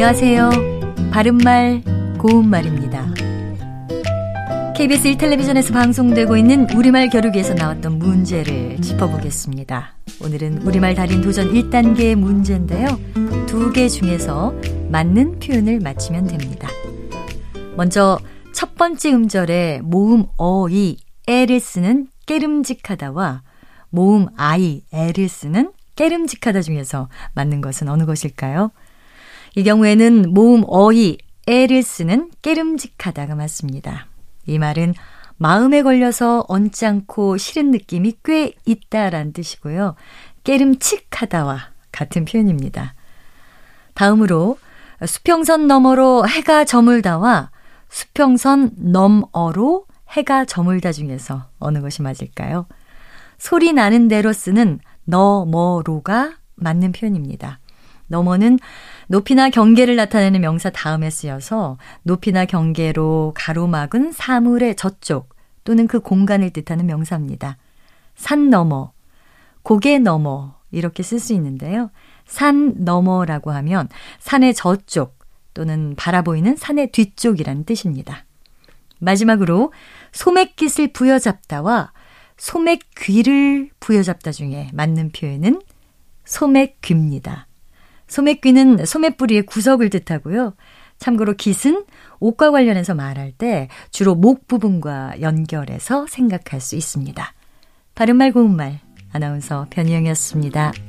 안녕하세요. 바른말, 고운말입니다. KBS 1텔레비전에서 방송되고 있는 우리말 겨루기에서 나왔던 문제를 짚어보겠습니다. 오늘은 우리말 달인 도전 1단계 문제인데요. 두 개 중에서 맞는 표현을 맞히면 됩니다. 먼저 첫 번째 음절에 모음 어이 에를 쓰는 깨름직하다와 모음 아이 에를 쓰는 깨름직하다 중에서 맞는 것은 어느 것일까요? 이 경우에는 모음 어이 에를 쓰는 깨름직하다가 맞습니다. 이 말은 마음에 걸려서 언짢고 싫은 느낌이 꽤 있다라는 뜻이고요. 깨름칙하다와 같은 표현입니다. 다음으로 수평선 너머로 해가 저물다와 수평선 넘어로 해가 저물다 중에서 어느 것이 맞을까요? 소리 나는 대로 쓰는 너머로가 맞는 표현입니다. 너머는 높이나 경계를 나타내는 명사 다음에 쓰여서 높이나 경계로 가로막은 사물의 저쪽 또는 그 공간을 뜻하는 명사입니다. 산 너머, 고개 너머 이렇게 쓸 수 있는데요. 산 너머라고 하면 산의 저쪽 또는 바라보이는 산의 뒤쪽이라는 뜻입니다. 마지막으로 소매깃을 부여잡다와 소매귀를 부여잡다 중에 맞는 표현은 소매귀입니다. 소매귀는 소매뿌리의 구석을 뜻하고요. 참고로 깃은 옷과 관련해서 말할 때 주로 목 부분과 연결해서 생각할 수 있습니다. 바른말 고운말 아나운서 변희영이었습니다.